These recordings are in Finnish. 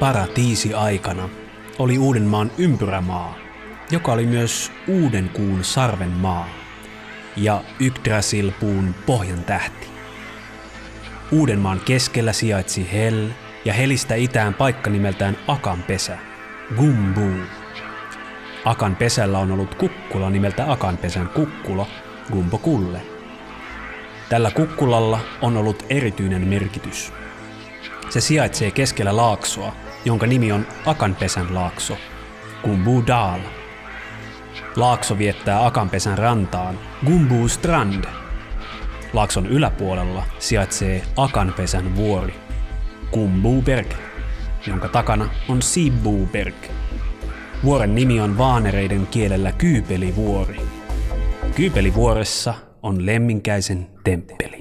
paratiisi-aikana oli Uudenmaan ympyrämaa, joka oli myös Uudenkuun sarven maa ja Yggdrasil-puun pohjan tähti. Uudenmaan keskellä sijaitsi Hel ja Helistä itään paikka nimeltään Akan pesä, Gumbu. Akan pesällä on ollut kukkula nimeltä Akan pesän kukkula, Gumbo Kulle. Tällä kukkulalla on ollut erityinen merkitys. Se sijaitsee keskellä laaksoa, jonka nimi on Akanpesän laakso, Gumbu Daal. Laakso viettää Akanpesän rantaan Gumbu Strand. Laakson yläpuolella sijaitsee Akanpesän vuori, Gumbuberg, jonka takana on Sibbuberg. Vuoren nimi on vaanereiden kielellä Kyypelivuori. Kyypelivuoressa on Lemminkäisen temppeli.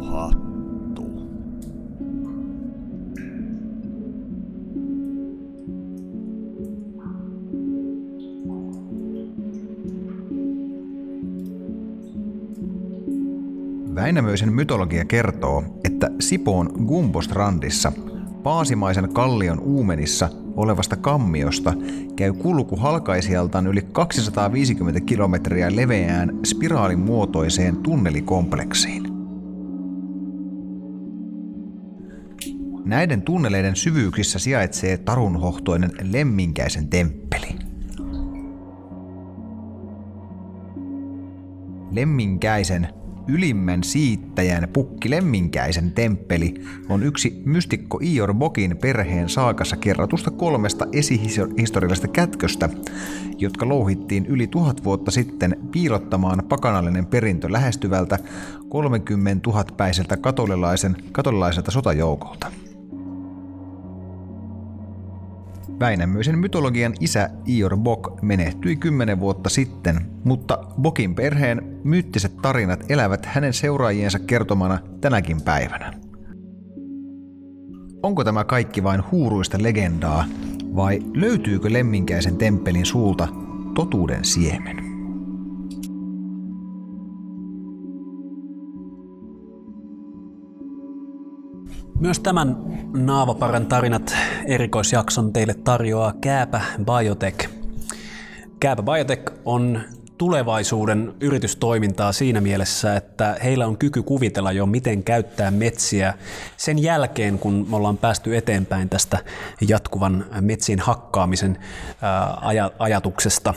Havuhattu. Väinämöisen mytologia kertoo, että Sipoon Gumbostrandissa, Paasimaisen kallion uumenissa olevasta kammiosta käy kulku halkaisijaltaan yli 250 kilometriä leveään spiraalin muotoiseen tunnelikompleksiin. Näiden tunneleiden syvyyksissä sijaitsee tarunhohtoinen Lemminkäisen temppeli. Lemminkäisen ylimmän siittäjän Pukki Lemminkäisen temppeli on yksi mystikko Ior Bokin perheen saakassa kerrotusta kolmesta esihistoriallisesta kätköstä, jotka louhittiin yli tuhat vuotta sitten piilottamaan pakanallinen perintö lähestyvältä 30 000 päiseltä katolilaisen, katolilaiselta sotajoukolta. Väinämöisen mytologian isä Ior Bok menehtyi kymmenen vuotta sitten, mutta Bokin perheen myyttiset tarinat elävät hänen seuraajiensa kertomana tänäkin päivänä. Onko tämä kaikki vain huuruista legendaa, vai löytyykö Lemminkäisen temppelin suulta totuuden siemen? Myös tämän Naavaparan tarinat erikoisjakson teille tarjoaa Kääpä Biotech. Kääpä Biotech on tulevaisuuden yritystoimintaa siinä mielessä, että heillä on kyky kuvitella jo, miten käyttää metsiä sen jälkeen, kun me ollaan päästy eteenpäin tästä jatkuvan metsien hakkaamisen ajatuksesta.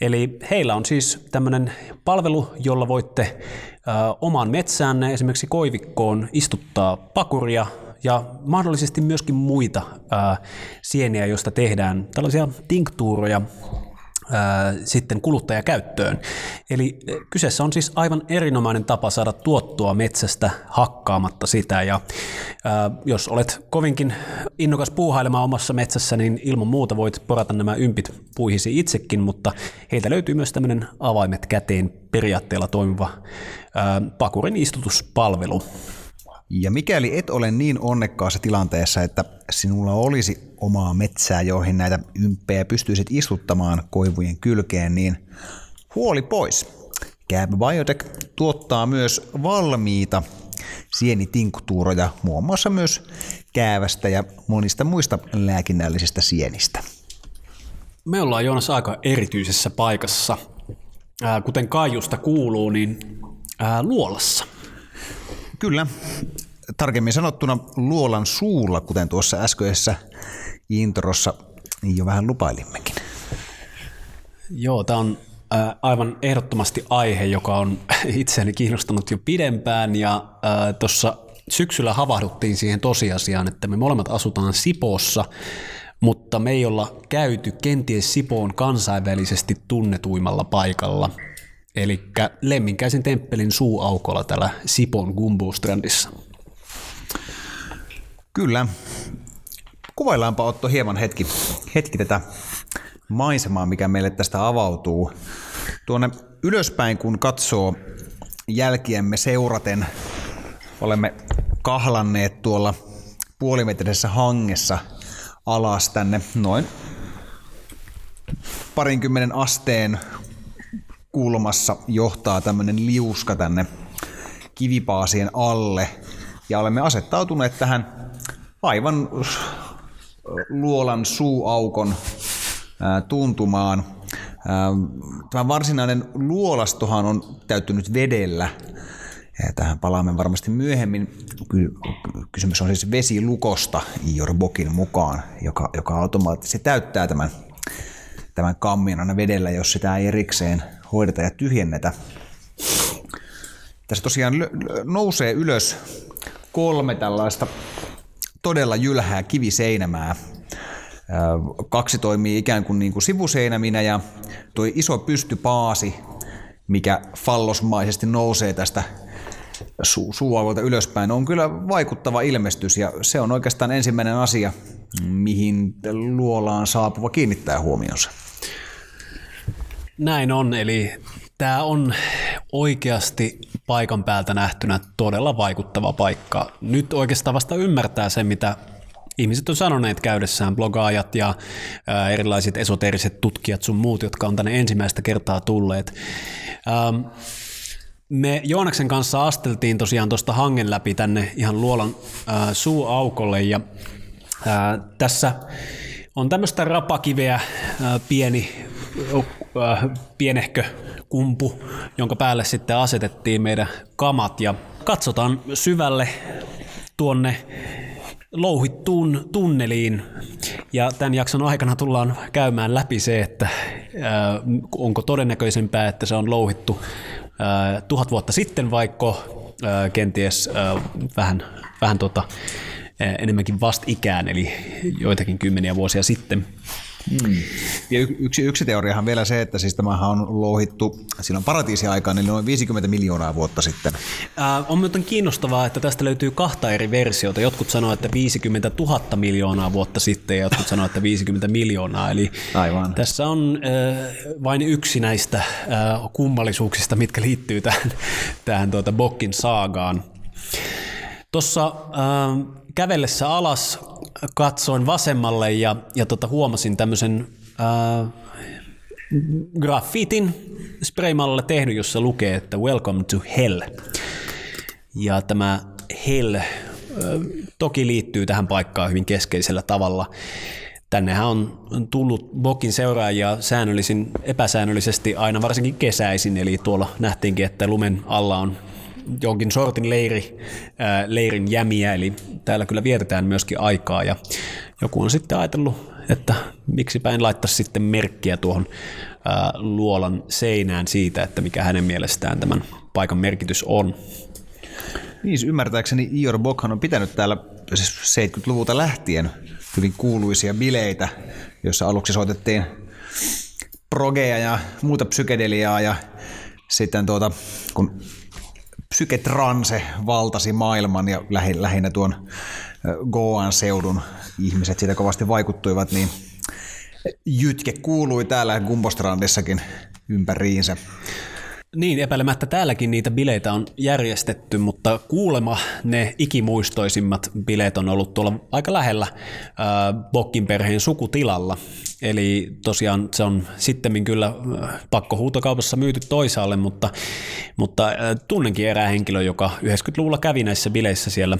Eli heillä on siis tämmöinen palvelu, jolla voitte omaan metsäänne, esimerkiksi koivikkoon, istuttaa pakuria ja mahdollisesti myöskin muita sieniä, joista tehdään tällaisia tinktuuroja, sitten kuluttajakäyttöön. Eli kyseessä on siis aivan erinomainen tapa saada tuottoa metsästä hakkaamatta sitä. Ja jos olet kovinkin innokas puuhailemaan omassa metsässä, niin ilman muuta voit porata nämä ympit puihisi itsekin, mutta heiltä löytyy myös tämmöinen avaimet käteen periaatteella toimiva pakurin istutuspalvelu. Ja mikäli et ole niin onnekkaassa tilanteessa, että sinulla olisi omaa metsää, joihin näitä ymppejä pystyisit istuttamaan koivujen kylkeen, niin huoli pois. Gab Biotech tuottaa myös valmiita sienitinktuuroja, muun muassa myös käävästä ja monista muista lääkinnällisistä sienistä. Me ollaan Joonas aika erityisessä paikassa. Kuten Kaijusta kuuluu, niin luolassa – Kyllä, tarkemmin sanottuna luolan suulla, kuten tuossa äskeisessä introssa jo vähän lupailimmekin. Joo, tämä on aivan ehdottomasti aihe, joka on itseäni kiinnostanut jo pidempään ja tuossa syksyllä havahduttiin siihen tosiasiaan, että me molemmat asutaan Sipoossa, mutta me ei olla käyty kenties Sipoon kansainvälisesti tunnetuimmalla paikalla – Eli Lemminkäisen temppelin suuaukolla täällä Sipon Gumbustrandissa. Kyllä, kuvaillaanpa Otto hieman hetki, hetki tätä maisemaa, mikä meille tästä avautuu. Tuonne ylöspäin, kun katsoo jälkiemme seuraten, olemme kahlanneet tuolla puolimetrisessä hangessa alas tänne noin parinkymmenen asteen kulmassa johtaa tämmöinen liuska tänne kivipaasien alle. Ja olemme asettautuneet tähän aivan luolan suuaukon tuntumaan. Tämä varsinainen luolastohan on täyttynyt vedellä. Ja tähän palaamme varmasti myöhemmin. Kysymys on siis vesilukosta Ior Bokin mukaan, joka, joka automaattisesti täyttää tämän, tämän kammin aina vedellä, jos sitä ei erikseen hoideta ja tyhjennetä. Tässä tosiaan nousee ylös kolme tällaista todella jylhää kiviseinämää. Kaksi toimii ikään kuin, niin kuin sivuseinäminä ja tuo iso pystypaasi, mikä fallosmaisesti nousee tästä su- suualueelta ylöspäin, on kyllä vaikuttava ilmestys ja se on oikeastaan ensimmäinen asia, mihin luolaan saapuva kiinnittää huomionsa. Näin on, eli tämä on oikeasti paikan päältä nähtynä todella vaikuttava paikka. Nyt oikeastaan vasta ymmärtää sen, mitä ihmiset on sanoneet käydessään, blogaajat ja erilaiset esoteriset tutkijat sun muut, jotka on tänne ensimmäistä kertaa tulleet. Ähm, me Joonaksen kanssa asteltiin tosiaan tuosta hangen läpi tänne ihan luolan suuaukolle ja tässä on tämmöistä rapakiveä, pieni, ää, pienehkö kumpu, jonka päälle sitten asetettiin meidän kamat ja katsotaan syvälle tuonne louhittuun tunneliin. Ja tämän jakson aikana tullaan käymään läpi se, että ää, onko todennäköisempää, että se on louhittu ää, tuhat vuotta sitten, vaikka ää, kenties ää, vähän, vähän tota, ää, enemmänkin vastikään, eli joitakin kymmeniä vuosia sitten. Hmm. Ja yksi, yksi teoriahan vielä se, että siis tämähän on louhittu silloin paratiisiaikaan, eli noin 50 miljoonaa vuotta sitten. Ää, on muuten kiinnostavaa, että tästä löytyy kahta eri versiota. Jotkut sanoo, että 50 000 miljoonaa vuotta sitten ja jotkut sanoo, että 50 miljoonaa. Eli Aivan. tässä on äh, vain yksi näistä äh, kummallisuuksista, mitkä liittyy tähän, tähän tuota Bokkin saagaan. Tuossa äh, kävellessä alas katsoin vasemmalle ja, ja tota, huomasin tämmöisen äh, graffitin spraymalla tehnyt, jossa lukee, että Welcome to Hell. Ja tämä Hell äh, toki liittyy tähän paikkaan hyvin keskeisellä tavalla. Tännehän on tullut Bokin seuraajia säännöllisin, epäsäännöllisesti aina varsinkin kesäisin, eli tuolla nähtiinkin, että lumen alla on jonkin sortin leiri, leirin jämiä, eli täällä kyllä vietetään myöskin aikaa, ja joku on sitten ajatellut, että miksipä en laittaisi sitten merkkiä tuohon luolan seinään siitä, että mikä hänen mielestään tämän paikan merkitys on. Niin, ymmärtääkseni Ior Bokhan on pitänyt täällä siis 70-luvulta lähtien hyvin kuuluisia bileitä, joissa aluksi soitettiin progeja ja muuta psykedeliaa ja sitten tuota, kun psyketranse valtasi maailman ja lähinnä tuon Goan seudun ihmiset siitä kovasti vaikuttuivat, niin jytke kuului täällä Gumbostrandissakin ympäriinsä. Niin, epäilemättä täälläkin niitä bileitä on järjestetty, mutta kuulema ne ikimuistoisimmat bileet on ollut tuolla aika lähellä äh, Bokkin perheen sukutilalla. Eli tosiaan se on sitten kyllä pakkohuutokaupassa myyty toisaalle, mutta, mutta äh, tunnenkin erää henkilö, joka 90-luvulla kävi näissä bileissä siellä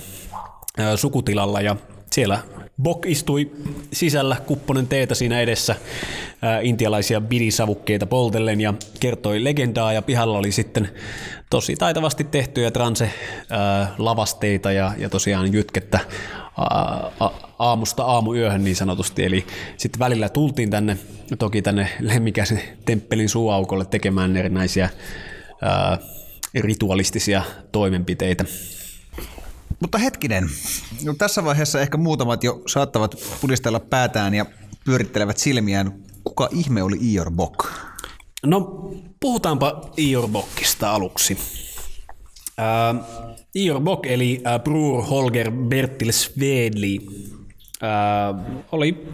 äh, sukutilalla ja siellä Bok istui sisällä, kupponen teetä siinä edessä, ää, intialaisia bidisavukkeita poltellen ja kertoi legendaa ja pihalla oli sitten tosi taitavasti tehtyjä transe-lavasteita ja, ja tosiaan jytkettä aa, aamusta aamuyöhön niin sanotusti. Eli sitten välillä tultiin tänne, toki tänne lemmikäisen temppelin suuaukolle tekemään erinäisiä ää, ritualistisia toimenpiteitä. Mutta hetkinen, no, tässä vaiheessa ehkä muutamat jo saattavat pudistella päätään ja pyörittelevät silmiään. Kuka ihme oli Ior Bok? No, puhutaanpa Ior Bokkista aluksi. Äh, Ior Bok eli äh, Brur Holger Bertil Svedli Ää, oli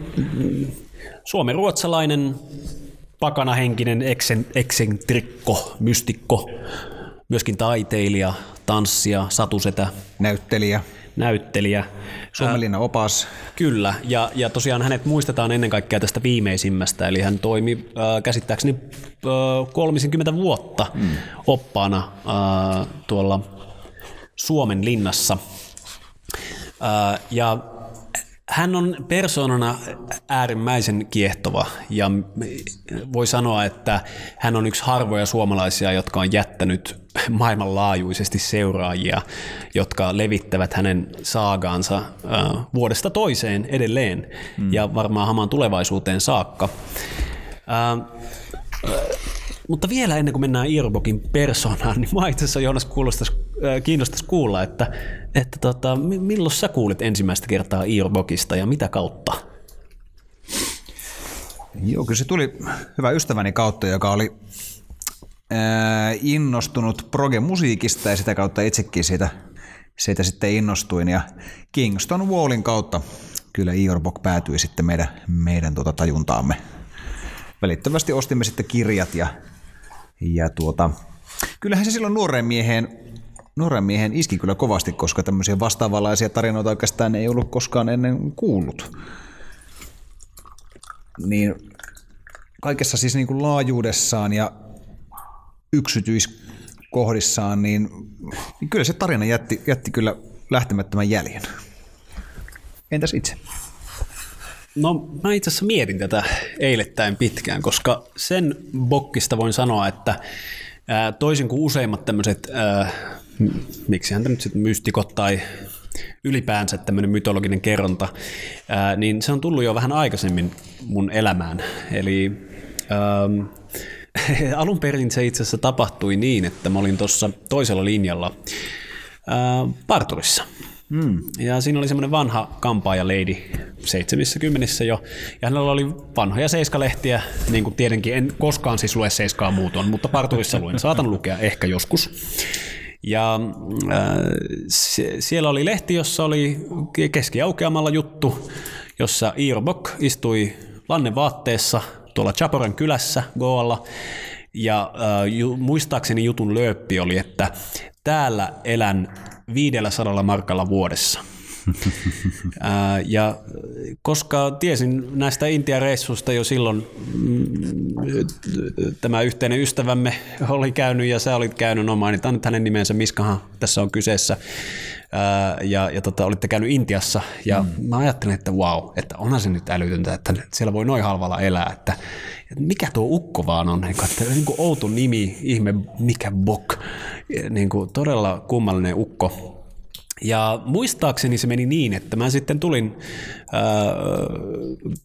suomen-ruotsalainen pakanahenkinen eksen, eksentrikko, mystikko, myöskin taiteilija, tanssija, satusetä, Näyttelijä, näyttelijä. Suomenlinnan opas. Kyllä, ja, ja tosiaan hänet muistetaan ennen kaikkea tästä viimeisimmästä, eli hän toimi äh, käsittääkseni äh, 30 vuotta mm. oppaana äh, tuolla Suomen linnassa. Äh, ja hän on persoonana äärimmäisen kiehtova ja voi sanoa, että hän on yksi harvoja suomalaisia, jotka on jättänyt maailmanlaajuisesti seuraajia, jotka levittävät hänen saagaansa äh, vuodesta toiseen edelleen mm. ja varmaan hamaan tulevaisuuteen saakka. Äh, mutta vielä ennen kuin mennään Irbokin persoonaan, niin mä itse asiassa Joonas kiinnostaisi kuulla, että, että tota, milloin sä kuulit ensimmäistä kertaa Irbokista ja mitä kautta? Joo, kyllä se tuli hyvä ystäväni kautta, joka oli ää, innostunut proge-musiikista ja sitä kautta itsekin siitä, siitä sitten innostuin. Ja Kingston Wallin kautta kyllä Irbok päätyi sitten meidän, meidän tuota tajuntaamme. Välittömästi ostimme sitten kirjat ja ja tuota, kyllähän se silloin nuoren miehen, nuoren miehen iski kyllä kovasti, koska tämmöisiä vastaavanlaisia tarinoita oikeastaan ei ollut koskaan ennen kuullut. Niin kaikessa siis niin kuin laajuudessaan ja yksityiskohdissaan, niin, niin kyllä se tarina jätti, jätti kyllä lähtemättömän jäljen. Entäs itse? No mä itse asiassa mietin tätä eilettäin pitkään, koska sen bokkista voin sanoa, että ää, toisin kuin useimmat tämmöiset, miksi häntä nyt sitten mystikot tai ylipäänsä tämmöinen mytologinen kerronta, ää, niin se on tullut jo vähän aikaisemmin mun elämään. Eli ää, alun perin se itse asiassa tapahtui niin, että mä olin tuossa toisella linjalla ää, parturissa – Mm. Ja siinä oli semmoinen vanha kampaaja lady, 70 jo, ja hänellä oli vanhoja seiskalehtiä, niin kuin tietenkin en koskaan siis lue seiskaa muutoin, mutta parturissa luen, saatan lukea ehkä joskus. Ja äh, siellä oli lehti, jossa oli keskiaukeamalla juttu, jossa Irbok istui lannen vaatteessa tuolla Chaporen kylässä Goalla, ja äh, ju, muistaakseni jutun lööppi oli, että täällä elän 500 markalla vuodessa. ja koska tiesin näistä Intia-reissusta jo silloin, mm, tämä yhteinen ystävämme oli käynyt ja sä olit käynyt, no mainitaan nyt hänen nimensä, Miskahan tässä on kyseessä, ja, ja tota, olitte käynyt Intiassa, ja mm. mä ajattelin, että wow, että onhan se nyt älytöntä, että siellä voi noin halvalla elää, että, mikä tuo ukko vaan on, niin että niin kuin outo nimi, ihme, mikä bok, niin kuin todella kummallinen ukko, ja muistaakseni se meni niin, että mä sitten tulin äh,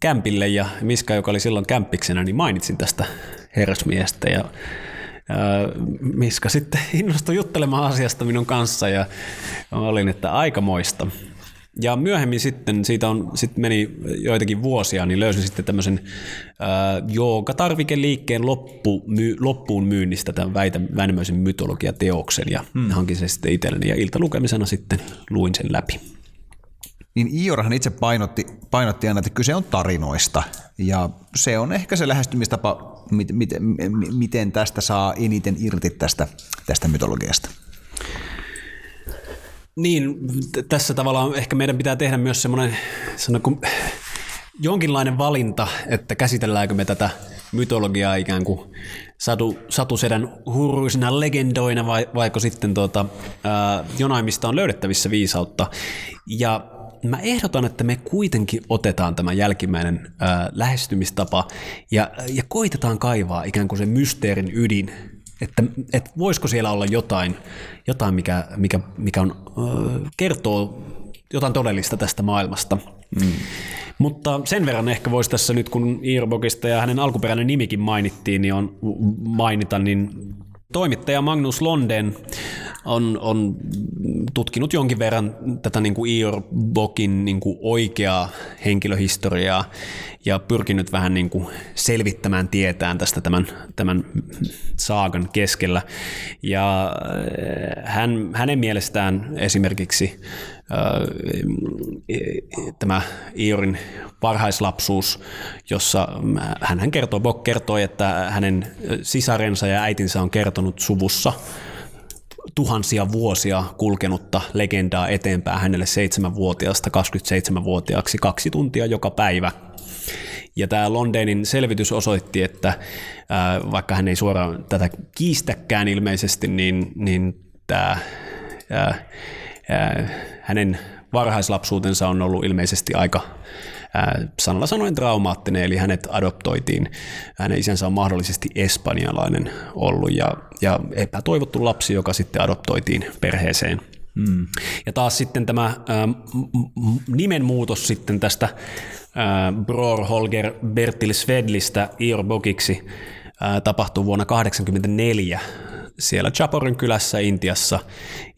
kämpille ja Miska, joka oli silloin kämppiksenä, niin mainitsin tästä herrasmiestä ja Miska sitten innostui juttelemaan asiasta minun kanssa ja olin, että aikamoista. Ja myöhemmin sitten, siitä on, sitten meni joitakin vuosia, niin löysin sitten tämmöisen äh, joogatarvikeliikkeen loppu, my, loppuun myynnistä tämän väitä, Väinämöisen mytologiateoksen ja hmm. hankin sen sitten itselleni ja iltalukemisena sitten luin sen läpi. Niin Iorhan itse painotti, painotti aina, että kyse on tarinoista ja se on ehkä se lähestymistapa, miten, miten, miten tästä saa eniten irti tästä, tästä mytologiasta. Niin, tässä tavallaan ehkä meidän pitää tehdä myös semmoinen kuin jonkinlainen valinta, että käsitelläänkö me tätä mytologiaa ikään kuin satu, satusedän hurruisina legendoina vai, vaiko sitten tuota, ää, jonain, mistä on löydettävissä viisautta. Ja mä ehdotan, että me kuitenkin otetaan tämä jälkimmäinen ää, lähestymistapa ja, ja koitetaan kaivaa ikään kuin se mysteerin ydin että, että voisiko siellä olla jotain, jotain mikä, mikä, mikä on, kertoo jotain todellista tästä maailmasta. Mm. Mutta sen verran ehkä voisi tässä nyt, kun Irbokista ja hänen alkuperäinen nimikin mainittiin, niin on mainita, niin Toimittaja Magnus Londen on, on tutkinut jonkin verran tätä niin kuin Iorbokin niin kuin oikeaa henkilöhistoriaa ja pyrkinyt vähän niin kuin selvittämään tietään tästä tämän, tämän saagan keskellä. Ja äh, hän, hänen mielestään esimerkiksi tämä Iorin varhaislapsuus, jossa hän kertoo, Bock kertoi, että hänen sisarensa ja äitinsä on kertonut suvussa tuhansia vuosia kulkenutta legendaa eteenpäin hänelle seitsemänvuotiaasta 27-vuotiaaksi kaksi tuntia joka päivä. Ja tämä Londenin selvitys osoitti, että vaikka hän ei suoraan tätä kiistäkään ilmeisesti, niin, niin tämä, hänen varhaislapsuutensa on ollut ilmeisesti aika sanalla sanoen traumaattinen, eli hänet adoptoitiin. Hänen isänsä on mahdollisesti espanjalainen ollut ja, ja epätoivottu lapsi, joka sitten adoptoitiin perheeseen. Mm. Ja taas sitten tämä nimenmuutos sitten tästä Bror Holger Bertil Svedlistä Ior Bokiksi tapahtui vuonna 1984 siellä Chaporin kylässä Intiassa,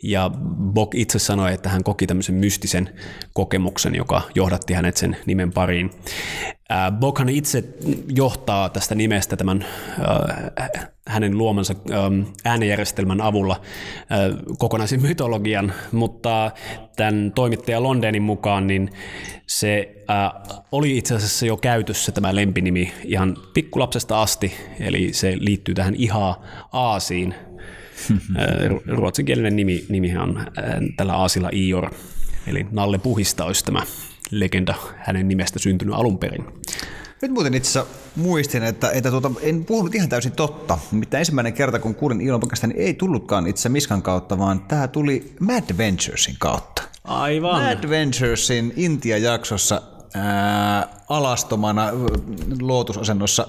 ja Bok itse sanoi, että hän koki tämmöisen mystisen kokemuksen, joka johdatti hänet sen nimen pariin. Bokhan itse johtaa tästä nimestä tämän hänen luomansa äänenjärjestelmän avulla kokonaisen mytologian, mutta tämän toimittaja Londenin mukaan niin se oli itse asiassa jo käytössä tämä lempinimi ihan pikkulapsesta asti, eli se liittyy tähän Ihaa Aasiin, Ruotsinkielinen nimi, nimihän on tällä aasilla Ior, eli Nalle Puhista olisi tämä legenda hänen nimestä syntynyt alun perin. Nyt muuten itse muistin, että, että tuota, en puhunut ihan täysin totta. Mitä ensimmäinen kerta, kun kuulin ilmapakasta, niin ei tullutkaan itse Miskan kautta, vaan tämä tuli Mad Venturesin kautta. Aivan. Mad Venturesin Intia-jaksossa ää, alastomana lootusasennossa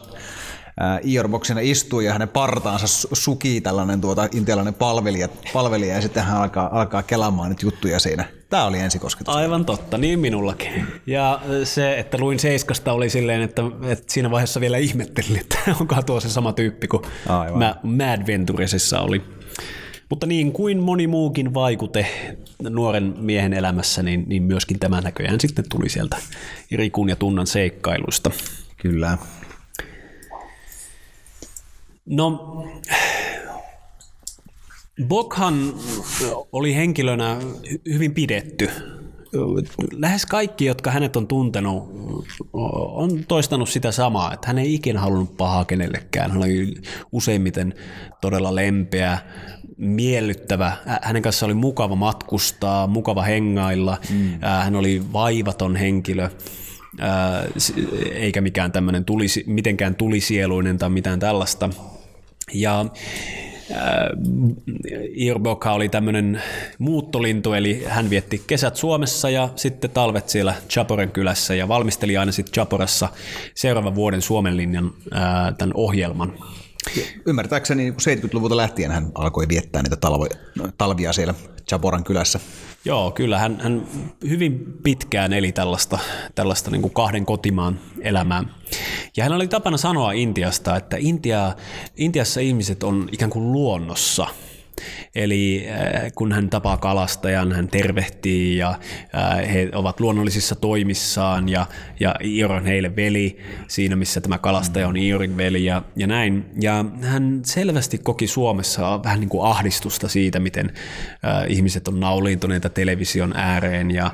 Iorboksina istuu ja hänen partaansa sukii tällainen tuota, intialainen palvelija, palvelija ja sitten hän alkaa, alkaa kelaamaan nyt juttuja siinä. Tämä oli ensikosketus. Aivan totta, niin minullakin. Ja se, että luin Seiskasta oli silleen, että, että siinä vaiheessa vielä ihmettelin, että onko tuo se sama tyyppi kuin Aivan. Mad Venturesissa oli. Mutta niin kuin moni muukin vaikute nuoren miehen elämässä, niin, niin myöskin tämä näköjään sitten tuli sieltä Rikun ja Tunnan seikkailuista. Kyllä. No, Bokhan oli henkilönä hyvin pidetty. Lähes kaikki, jotka hänet on tuntenut, on toistanut sitä samaa, että hän ei ikinä halunnut pahaa kenellekään. Hän oli useimmiten todella lempeä, miellyttävä. Hänen kanssa oli mukava matkustaa, mukava hengailla. Mm. Hän oli vaivaton henkilö eikä mikään tämmöinen tulisi, mitenkään tulisieluinen tai mitään tällaista. Ja Irbokka oli tämmöinen muuttolintu, eli hän vietti kesät Suomessa ja sitten talvet siellä Chaporen kylässä ja valmisteli aina sitten Chaporassa seuraavan vuoden Suomen linjan tämän ohjelman. Ymmärtääkseni 70-luvulta lähtien hän alkoi viettää niitä talvia siellä Chaporan kylässä. Joo, kyllä hän, hän hyvin pitkään eli tällaista, tällaista niin kuin kahden kotimaan elämää. Ja hän oli tapana sanoa Intiasta, että Intia, Intiassa ihmiset on ikään kuin luonnossa – Eli äh, kun hän tapaa kalastajan, hän tervehtii ja äh, he ovat luonnollisissa toimissaan ja, ja Ior on heille veli siinä, missä tämä kalastaja on Iorin veli ja, ja näin. Ja hän selvästi koki Suomessa vähän niin kuin ahdistusta siitä, miten äh, ihmiset on nauliintuneita television ääreen ja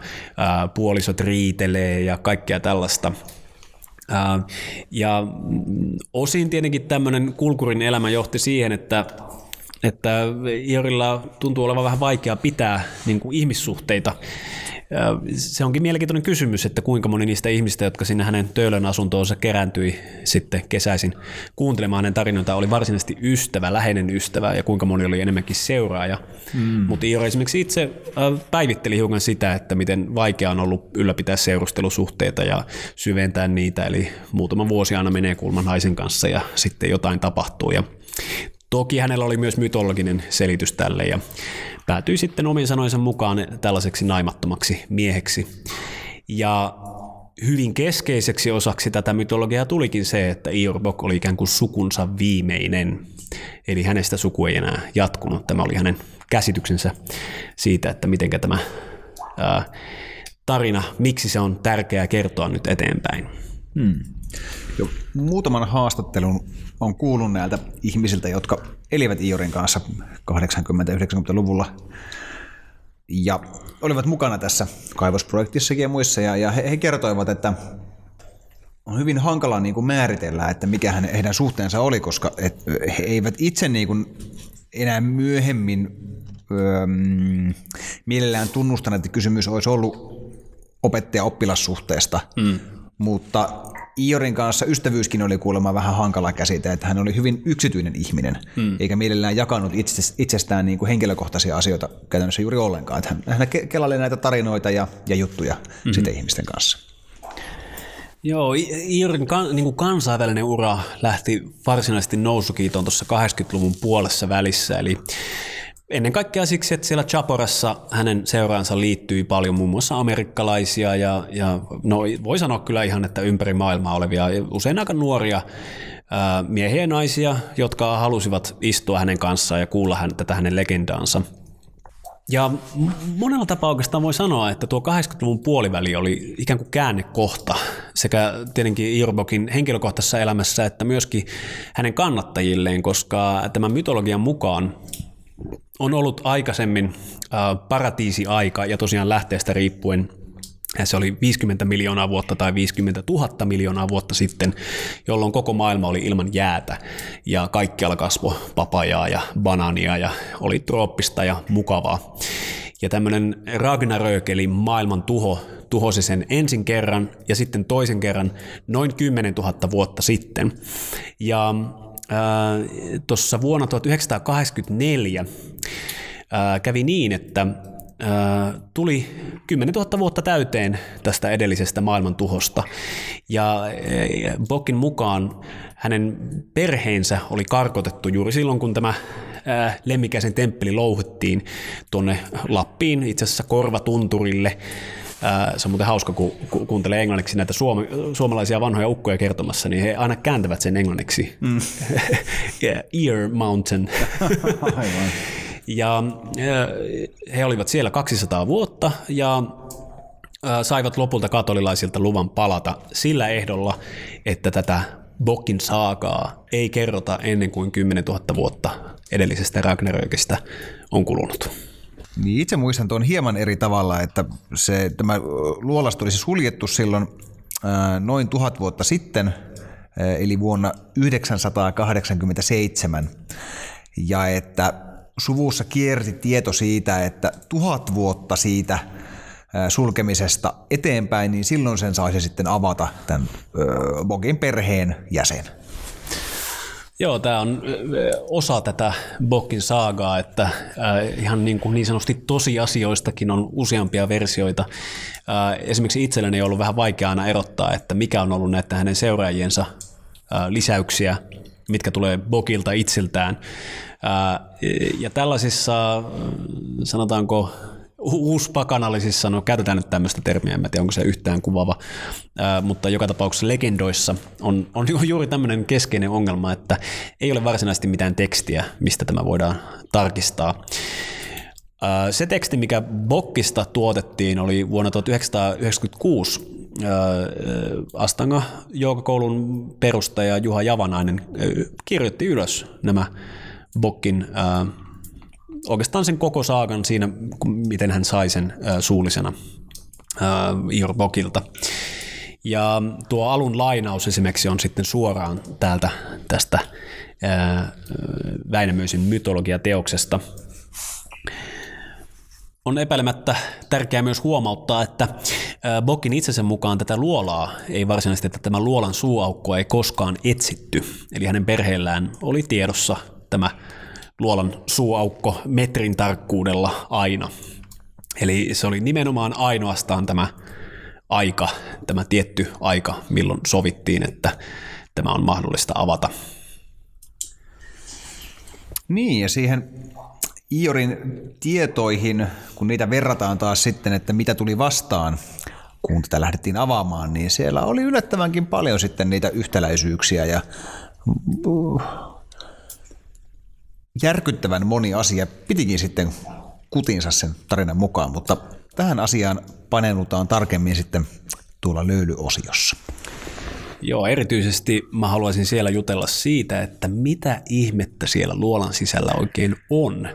puolisot riitelee ja kaikkea tällaista. Ja osin tietenkin tämmöinen kulkurin elämä johti siihen, että että Iorilla tuntuu olevan vähän vaikea pitää niin kuin ihmissuhteita. Se onkin mielenkiintoinen kysymys, että kuinka moni niistä ihmistä, jotka sinne hänen töölön asuntoonsa kerääntyi sitten kesäisin kuuntelemaan hänen tarinoita, oli varsinaisesti ystävä, läheinen ystävä ja kuinka moni oli enemmänkin seuraaja. Mm. Mutta Iori esimerkiksi itse päivitteli hiukan sitä, että miten vaikea on ollut ylläpitää seurustelusuhteita ja syventää niitä, eli muutama vuosi aina menee kulman naisen kanssa ja sitten jotain tapahtuu. Ja Toki hänellä oli myös mytologinen selitys tälle ja päätyi sitten omin sanoinsa mukaan tällaiseksi naimattomaksi mieheksi. Ja hyvin keskeiseksi osaksi tätä mytologiaa tulikin se, että Iorbok oli ikään kuin sukunsa viimeinen. Eli hänestä suku ei enää jatkunut. Tämä oli hänen käsityksensä siitä, että miten tämä ää, tarina, miksi se on tärkeää kertoa nyt eteenpäin. Hmm. Jo muutaman haastattelun on kuullut näiltä ihmisiltä, jotka elivät Iorin kanssa 80-90-luvulla ja olivat mukana tässä kaivosprojektissakin ja muissa, ja, ja he, he kertoivat, että on hyvin hankala niin kuin määritellä, että mikä heidän suhteensa oli, koska et, he eivät itse niin kuin enää myöhemmin öö, mielellään tunnustaneet, että kysymys olisi ollut opettaja-oppilassuhteesta, mm. mutta Iorin kanssa ystävyyskin oli kuulemma vähän hankala käsite, että hän oli hyvin yksityinen ihminen, mm. eikä mielellään jakanut itsestään niin kuin henkilökohtaisia asioita käytännössä juuri ollenkaan. Että hän, hän kelaili näitä tarinoita ja, ja juttuja mm-hmm. sitten ihmisten kanssa. Joo, Iorin kan, niin kuin kansainvälinen ura lähti varsinaisesti nousukiitoon tuossa 80-luvun puolessa välissä, eli Ennen kaikkea siksi, että siellä Chaporassa hänen seuraansa liittyi paljon muun muassa amerikkalaisia ja, ja no, voi sanoa kyllä ihan, että ympäri maailmaa olevia, usein aika nuoria ää, miehiä ja naisia, jotka halusivat istua hänen kanssaan ja kuulla hän, tätä hänen legendaansa. Ja monella tapaa oikeastaan voi sanoa, että tuo 80-luvun puoliväli oli ikään kuin käännekohta sekä tietenkin Irbokin henkilökohtaisessa elämässä että myöskin hänen kannattajilleen, koska tämän mytologian mukaan on ollut aikaisemmin paratiisi-aika ja tosiaan lähteestä riippuen se oli 50 miljoonaa vuotta tai 50 000 miljoonaa vuotta sitten, jolloin koko maailma oli ilman jäätä ja kaikkialla kasvoi papajaa ja banania ja oli trooppista ja mukavaa. Ja tämmöinen Ragnarök eli maailman tuho tuhosi sen ensin kerran ja sitten toisen kerran noin 10 000 vuotta sitten. Ja tuossa vuonna 1984 kävi niin, että tuli 10 000 vuotta täyteen tästä edellisestä maailman tuhosta. Ja Bokin mukaan hänen perheensä oli karkotettu juuri silloin, kun tämä lemmikäisen temppeli louhuttiin tuonne Lappiin, itse asiassa Korvatunturille, se on muuten hauska, kun kuuntelee englanniksi näitä suom- suomalaisia vanhoja ukkoja kertomassa, niin he aina kääntävät sen englanniksi. Mm. yeah, Ear Mountain. Aivan. Ja he olivat siellä 200 vuotta ja saivat lopulta katolilaisilta luvan palata sillä ehdolla, että tätä Bokin saakaa ei kerrota ennen kuin 10 000 vuotta edellisestä Ragnarökistä on kulunut. Niin itse muistan tuon hieman eri tavalla, että se, tämä luolasto olisi suljettu silloin noin tuhat vuotta sitten, eli vuonna 987, ja että suvussa kierti tieto siitä, että tuhat vuotta siitä sulkemisesta eteenpäin, niin silloin sen saisi sitten avata tämän Bogin perheen jäsen. Joo, tämä on osa tätä Bokkin saagaa, että ihan niin, kuin niin sanotusti tosiasioistakin on useampia versioita. Esimerkiksi itselleni ei ollut vähän vaikea aina erottaa, että mikä on ollut näitä hänen seuraajiensa lisäyksiä, mitkä tulee Bokilta itseltään. Ja tällaisissa, sanotaanko uuspakanallisissa, no käytetään nyt tämmöistä termiä, en tiedä onko se yhtään kuvava, ää, mutta joka tapauksessa legendoissa on, on juuri tämmöinen keskeinen ongelma, että ei ole varsinaisesti mitään tekstiä, mistä tämä voidaan tarkistaa. Se teksti, mikä Bokkista tuotettiin, oli vuonna 1996 Astanga Joukakoulun perustaja Juha Javanainen kirjoitti ylös nämä Bokkin oikeastaan sen koko saakan siinä, miten hän sai sen suullisena Ior Bokilta. Ja tuo alun lainaus esimerkiksi on sitten suoraan täältä tästä Väinämöisen mytologiateoksesta. On epäilemättä tärkeää myös huomauttaa, että Bokin itsensä mukaan tätä luolaa ei varsinaisesti, että tämä luolan suuaukkoa ei koskaan etsitty. Eli hänen perheellään oli tiedossa tämä luolan suuaukko metrin tarkkuudella aina. Eli se oli nimenomaan ainoastaan tämä aika, tämä tietty aika, milloin sovittiin, että tämä on mahdollista avata. Niin, ja siihen Iorin tietoihin, kun niitä verrataan taas sitten, että mitä tuli vastaan, kun tätä lähdettiin avaamaan, niin siellä oli yllättävänkin paljon sitten niitä yhtäläisyyksiä ja järkyttävän moni asia pitikin sitten kutinsa sen tarinan mukaan, mutta tähän asiaan paneudutaan tarkemmin sitten tuolla löylyosiossa. Joo, erityisesti mä haluaisin siellä jutella siitä, että mitä ihmettä siellä luolan sisällä oikein on.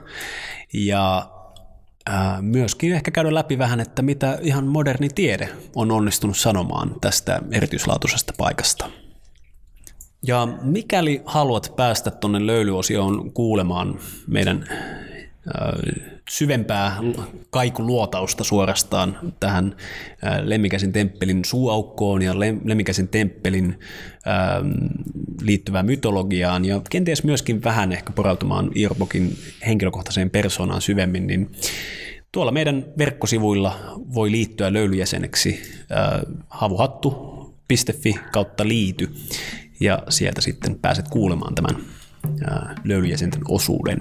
Ja myöskin ehkä käydä läpi vähän, että mitä ihan moderni tiede on onnistunut sanomaan tästä erityislaatuisesta paikasta. Ja mikäli haluat päästä tuonne löylyosioon kuulemaan meidän syvempää kaikuluotausta suorastaan tähän Lemmikäisen temppelin suuaukkoon ja Lemmikäisen temppelin liittyvään mytologiaan ja kenties myöskin vähän ehkä porautumaan Irbokin henkilökohtaiseen persoonaan syvemmin, niin tuolla meidän verkkosivuilla voi liittyä löylyjäseneksi havuhattu.fi kautta liity ja sieltä sitten pääset kuulemaan tämän löylyjäsenten osuuden